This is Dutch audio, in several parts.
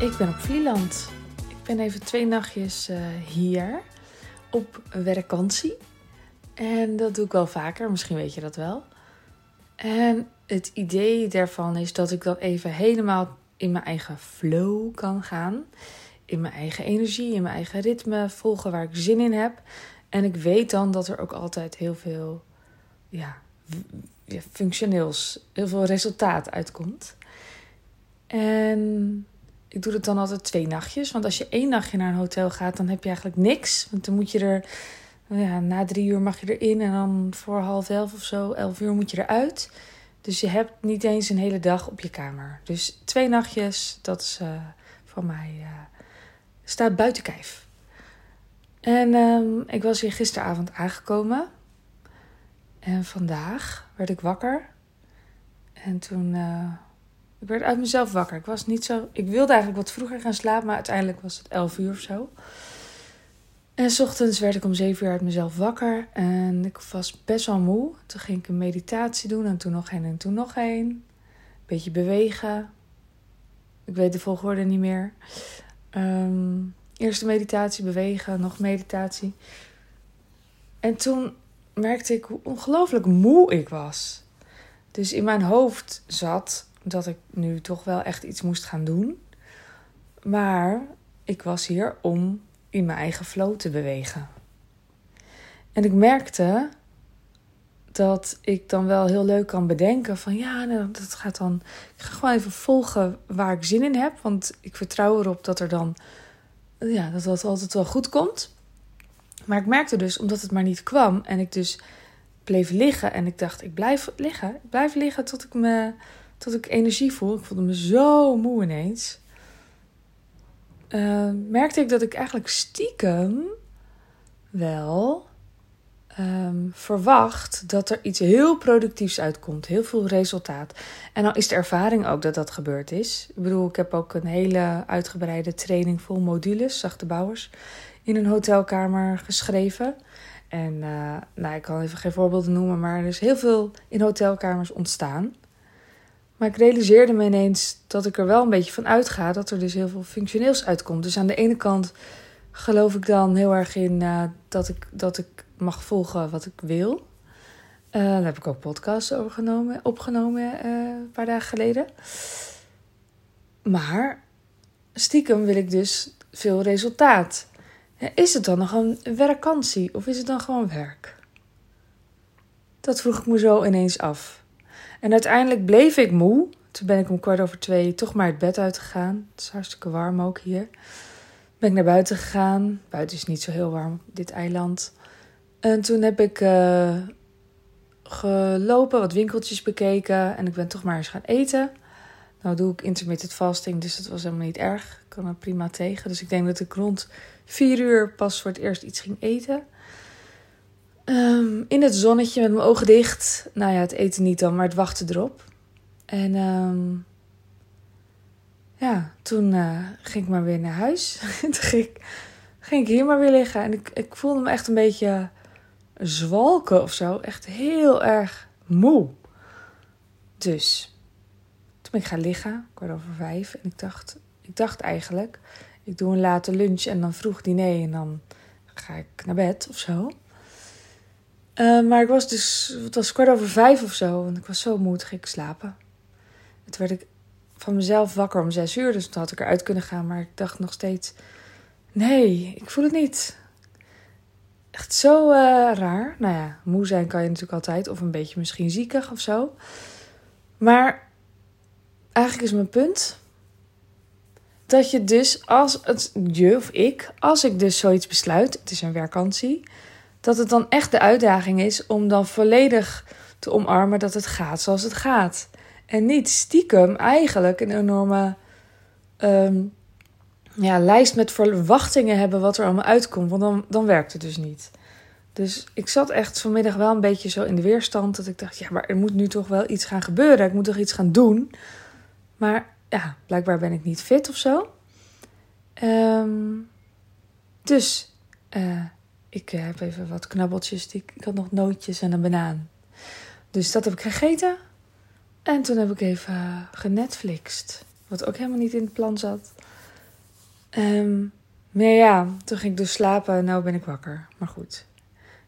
Ik ben op Vlieland. Ik ben even twee nachtjes uh, hier op werkkantie. En dat doe ik wel vaker, misschien weet je dat wel. En het idee daarvan is dat ik dan even helemaal in mijn eigen flow kan gaan. In mijn eigen energie, in mijn eigen ritme, volgen waar ik zin in heb. En ik weet dan dat er ook altijd heel veel ja, functioneels, heel veel resultaat uitkomt. En ik doe het dan altijd twee nachtjes. Want als je één nachtje naar een hotel gaat, dan heb je eigenlijk niks. Want dan moet je er, ja, na drie uur mag je erin en dan voor half elf of zo, elf uur moet je eruit. Dus je hebt niet eens een hele dag op je kamer. Dus twee nachtjes, dat is uh, van mij, uh, staat buiten kijf. En um, ik was hier gisteravond aangekomen. En vandaag werd ik wakker. En toen. Uh, ik werd uit mezelf wakker. Ik was niet zo. Ik wilde eigenlijk wat vroeger gaan slapen, maar uiteindelijk was het 11 uur of zo. En s ochtends werd ik om 7 uur uit mezelf wakker. En ik was best wel moe. Toen ging ik een meditatie doen. En toen nog een en toen nog een. Beetje bewegen. Ik weet de volgorde niet meer. Um, eerste meditatie, bewegen, nog meditatie. En toen merkte ik hoe ongelooflijk moe ik was. Dus in mijn hoofd zat dat ik nu toch wel echt iets moest gaan doen. Maar ik was hier om in mijn eigen flow te bewegen. En ik merkte dat ik dan wel heel leuk kan bedenken van ja, nou, dat gaat dan. Ik ga gewoon even volgen waar ik zin in heb, want ik vertrouw erop dat er dan ja, dat dat altijd wel goed komt. Maar ik merkte dus, omdat het maar niet kwam en ik dus bleef liggen en ik dacht, ik blijf liggen, ik blijf liggen tot ik me, tot ik energie voel. Ik voelde me zo moe ineens. Uh, merkte ik dat ik eigenlijk stiekem wel um, verwacht dat er iets heel productiefs uitkomt. Heel veel resultaat. En dan is de ervaring ook dat dat gebeurd is. Ik bedoel, ik heb ook een hele uitgebreide training vol modules, zachte bouwers, in een hotelkamer geschreven. En uh, nou, ik kan even geen voorbeelden noemen, maar er is heel veel in hotelkamers ontstaan. Maar ik realiseerde me ineens dat ik er wel een beetje van uitga dat er dus heel veel functioneels uitkomt. Dus aan de ene kant geloof ik dan heel erg in uh, dat, ik, dat ik mag volgen wat ik wil. Uh, daar heb ik ook podcasts over genomen, opgenomen uh, een paar dagen geleden. Maar stiekem wil ik dus veel resultaat. Is het dan nog een werkkantie of is het dan gewoon werk? Dat vroeg ik me zo ineens af. En uiteindelijk bleef ik moe. Toen ben ik om kwart over twee toch maar het bed uitgegaan. Het is hartstikke warm ook hier. Ben ik naar buiten gegaan. Buiten is niet zo heel warm, dit eiland. En toen heb ik uh, gelopen, wat winkeltjes bekeken en ik ben toch maar eens gaan eten. Nou doe ik intermittent fasting, dus dat was helemaal niet erg. Ik kan er prima tegen. Dus ik denk dat ik rond vier uur pas voor het eerst iets ging eten. Um, in het zonnetje met mijn ogen dicht. Nou ja, het eten niet dan, maar het wachten erop. En um, ja, toen uh, ging ik maar weer naar huis. toen ging ik, ging ik hier maar weer liggen. En ik, ik voelde me echt een beetje zwalken of zo. Echt heel erg moe. Dus toen ben ik gaan liggen, kwart over vijf. En ik dacht, ik dacht eigenlijk, ik doe een late lunch en dan vroeg diner en dan ga ik naar bed of zo. Uh, maar ik was dus, het was kwart over vijf of zo. En ik was zo moe, toen ging ik slapen. toen werd ik van mezelf wakker om zes uur. Dus toen had ik eruit kunnen gaan. Maar ik dacht nog steeds, nee, ik voel het niet. Echt zo uh, raar. Nou ja, moe zijn kan je natuurlijk altijd. Of een beetje misschien ziekig of zo. Maar eigenlijk is mijn punt. Dat je dus als het je of ik, als ik dus zoiets besluit, het is een werkkantie, dat het dan echt de uitdaging is om dan volledig te omarmen dat het gaat zoals het gaat. En niet stiekem eigenlijk een enorme um, ja, lijst met verwachtingen hebben wat er allemaal uitkomt. Want dan, dan werkt het dus niet. Dus ik zat echt vanmiddag wel een beetje zo in de weerstand. Dat ik dacht, ja, maar er moet nu toch wel iets gaan gebeuren. Ik moet toch iets gaan doen. Maar ja, blijkbaar ben ik niet fit of zo. Um, dus uh, ik eh, heb even wat knabbeltjes. Ik, ik had nog nootjes en een banaan. Dus dat heb ik gegeten. En toen heb ik even genetflixt. Wat ook helemaal niet in het plan zat. Ehm, maar ja, toen ging ik dus slapen. Nou ben ik wakker. Maar goed.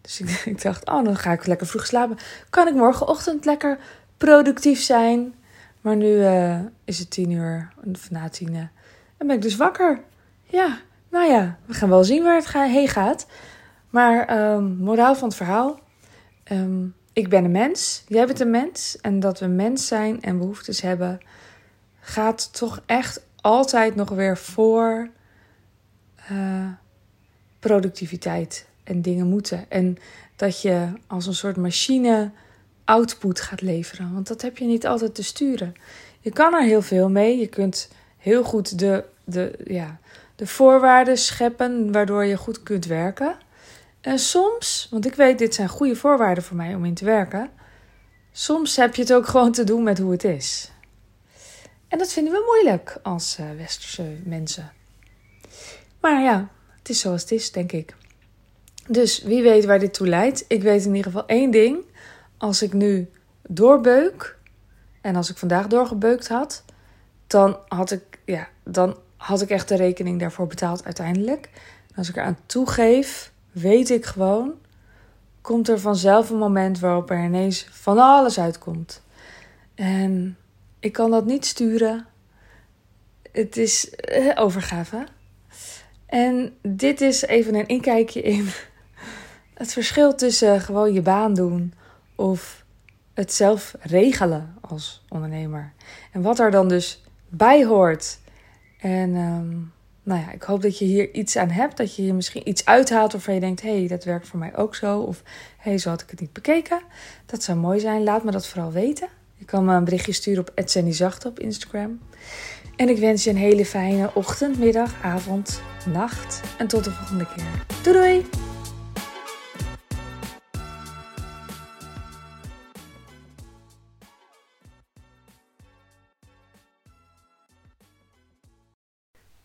Dus ik, ik, dacht, oh, dan ga ik lekker vroeg slapen. Kan ik morgenochtend lekker productief zijn? Maar nu uh, is het tien uur, of na tien. En ben ik dus wakker. Ja, nou ja, we gaan wel zien waar het heen gaat. Maar um, moraal van het verhaal. Um, ik ben een mens, jij bent een mens. En dat we mens zijn en behoeftes hebben, gaat toch echt altijd nog weer voor uh, productiviteit en dingen moeten. En dat je als een soort machine output gaat leveren. Want dat heb je niet altijd te sturen. Je kan er heel veel mee. Je kunt heel goed de, de, ja, de voorwaarden scheppen waardoor je goed kunt werken. En soms, want ik weet, dit zijn goede voorwaarden voor mij om in te werken. Soms heb je het ook gewoon te doen met hoe het is. En dat vinden we moeilijk als uh, westerse mensen. Maar ja, het is zoals het is, denk ik. Dus wie weet waar dit toe leidt. Ik weet in ieder geval één ding. Als ik nu doorbeuk, en als ik vandaag doorgebeukt had, dan had ik, ja, dan had ik echt de rekening daarvoor betaald uiteindelijk. En als ik eraan toegeef, weet ik gewoon, komt er vanzelf een moment waarop er ineens van alles uitkomt. En ik kan dat niet sturen. Het is eh, overgave. En dit is even een inkijkje in het verschil tussen gewoon je baan doen of het zelf regelen als ondernemer. En wat er dan dus bij hoort. En um, nou ja, ik hoop dat je hier iets aan hebt. Dat je hier misschien iets uithaalt waarvan je denkt: hé, hey, dat werkt voor mij ook zo. Of hé, hey, zo had ik het niet bekeken. Dat zou mooi zijn. Laat me dat vooral weten. Je kan me een berichtje sturen op Zacht op Instagram. En ik wens je een hele fijne ochtend, middag, avond, nacht. En tot de volgende keer. Doei doei!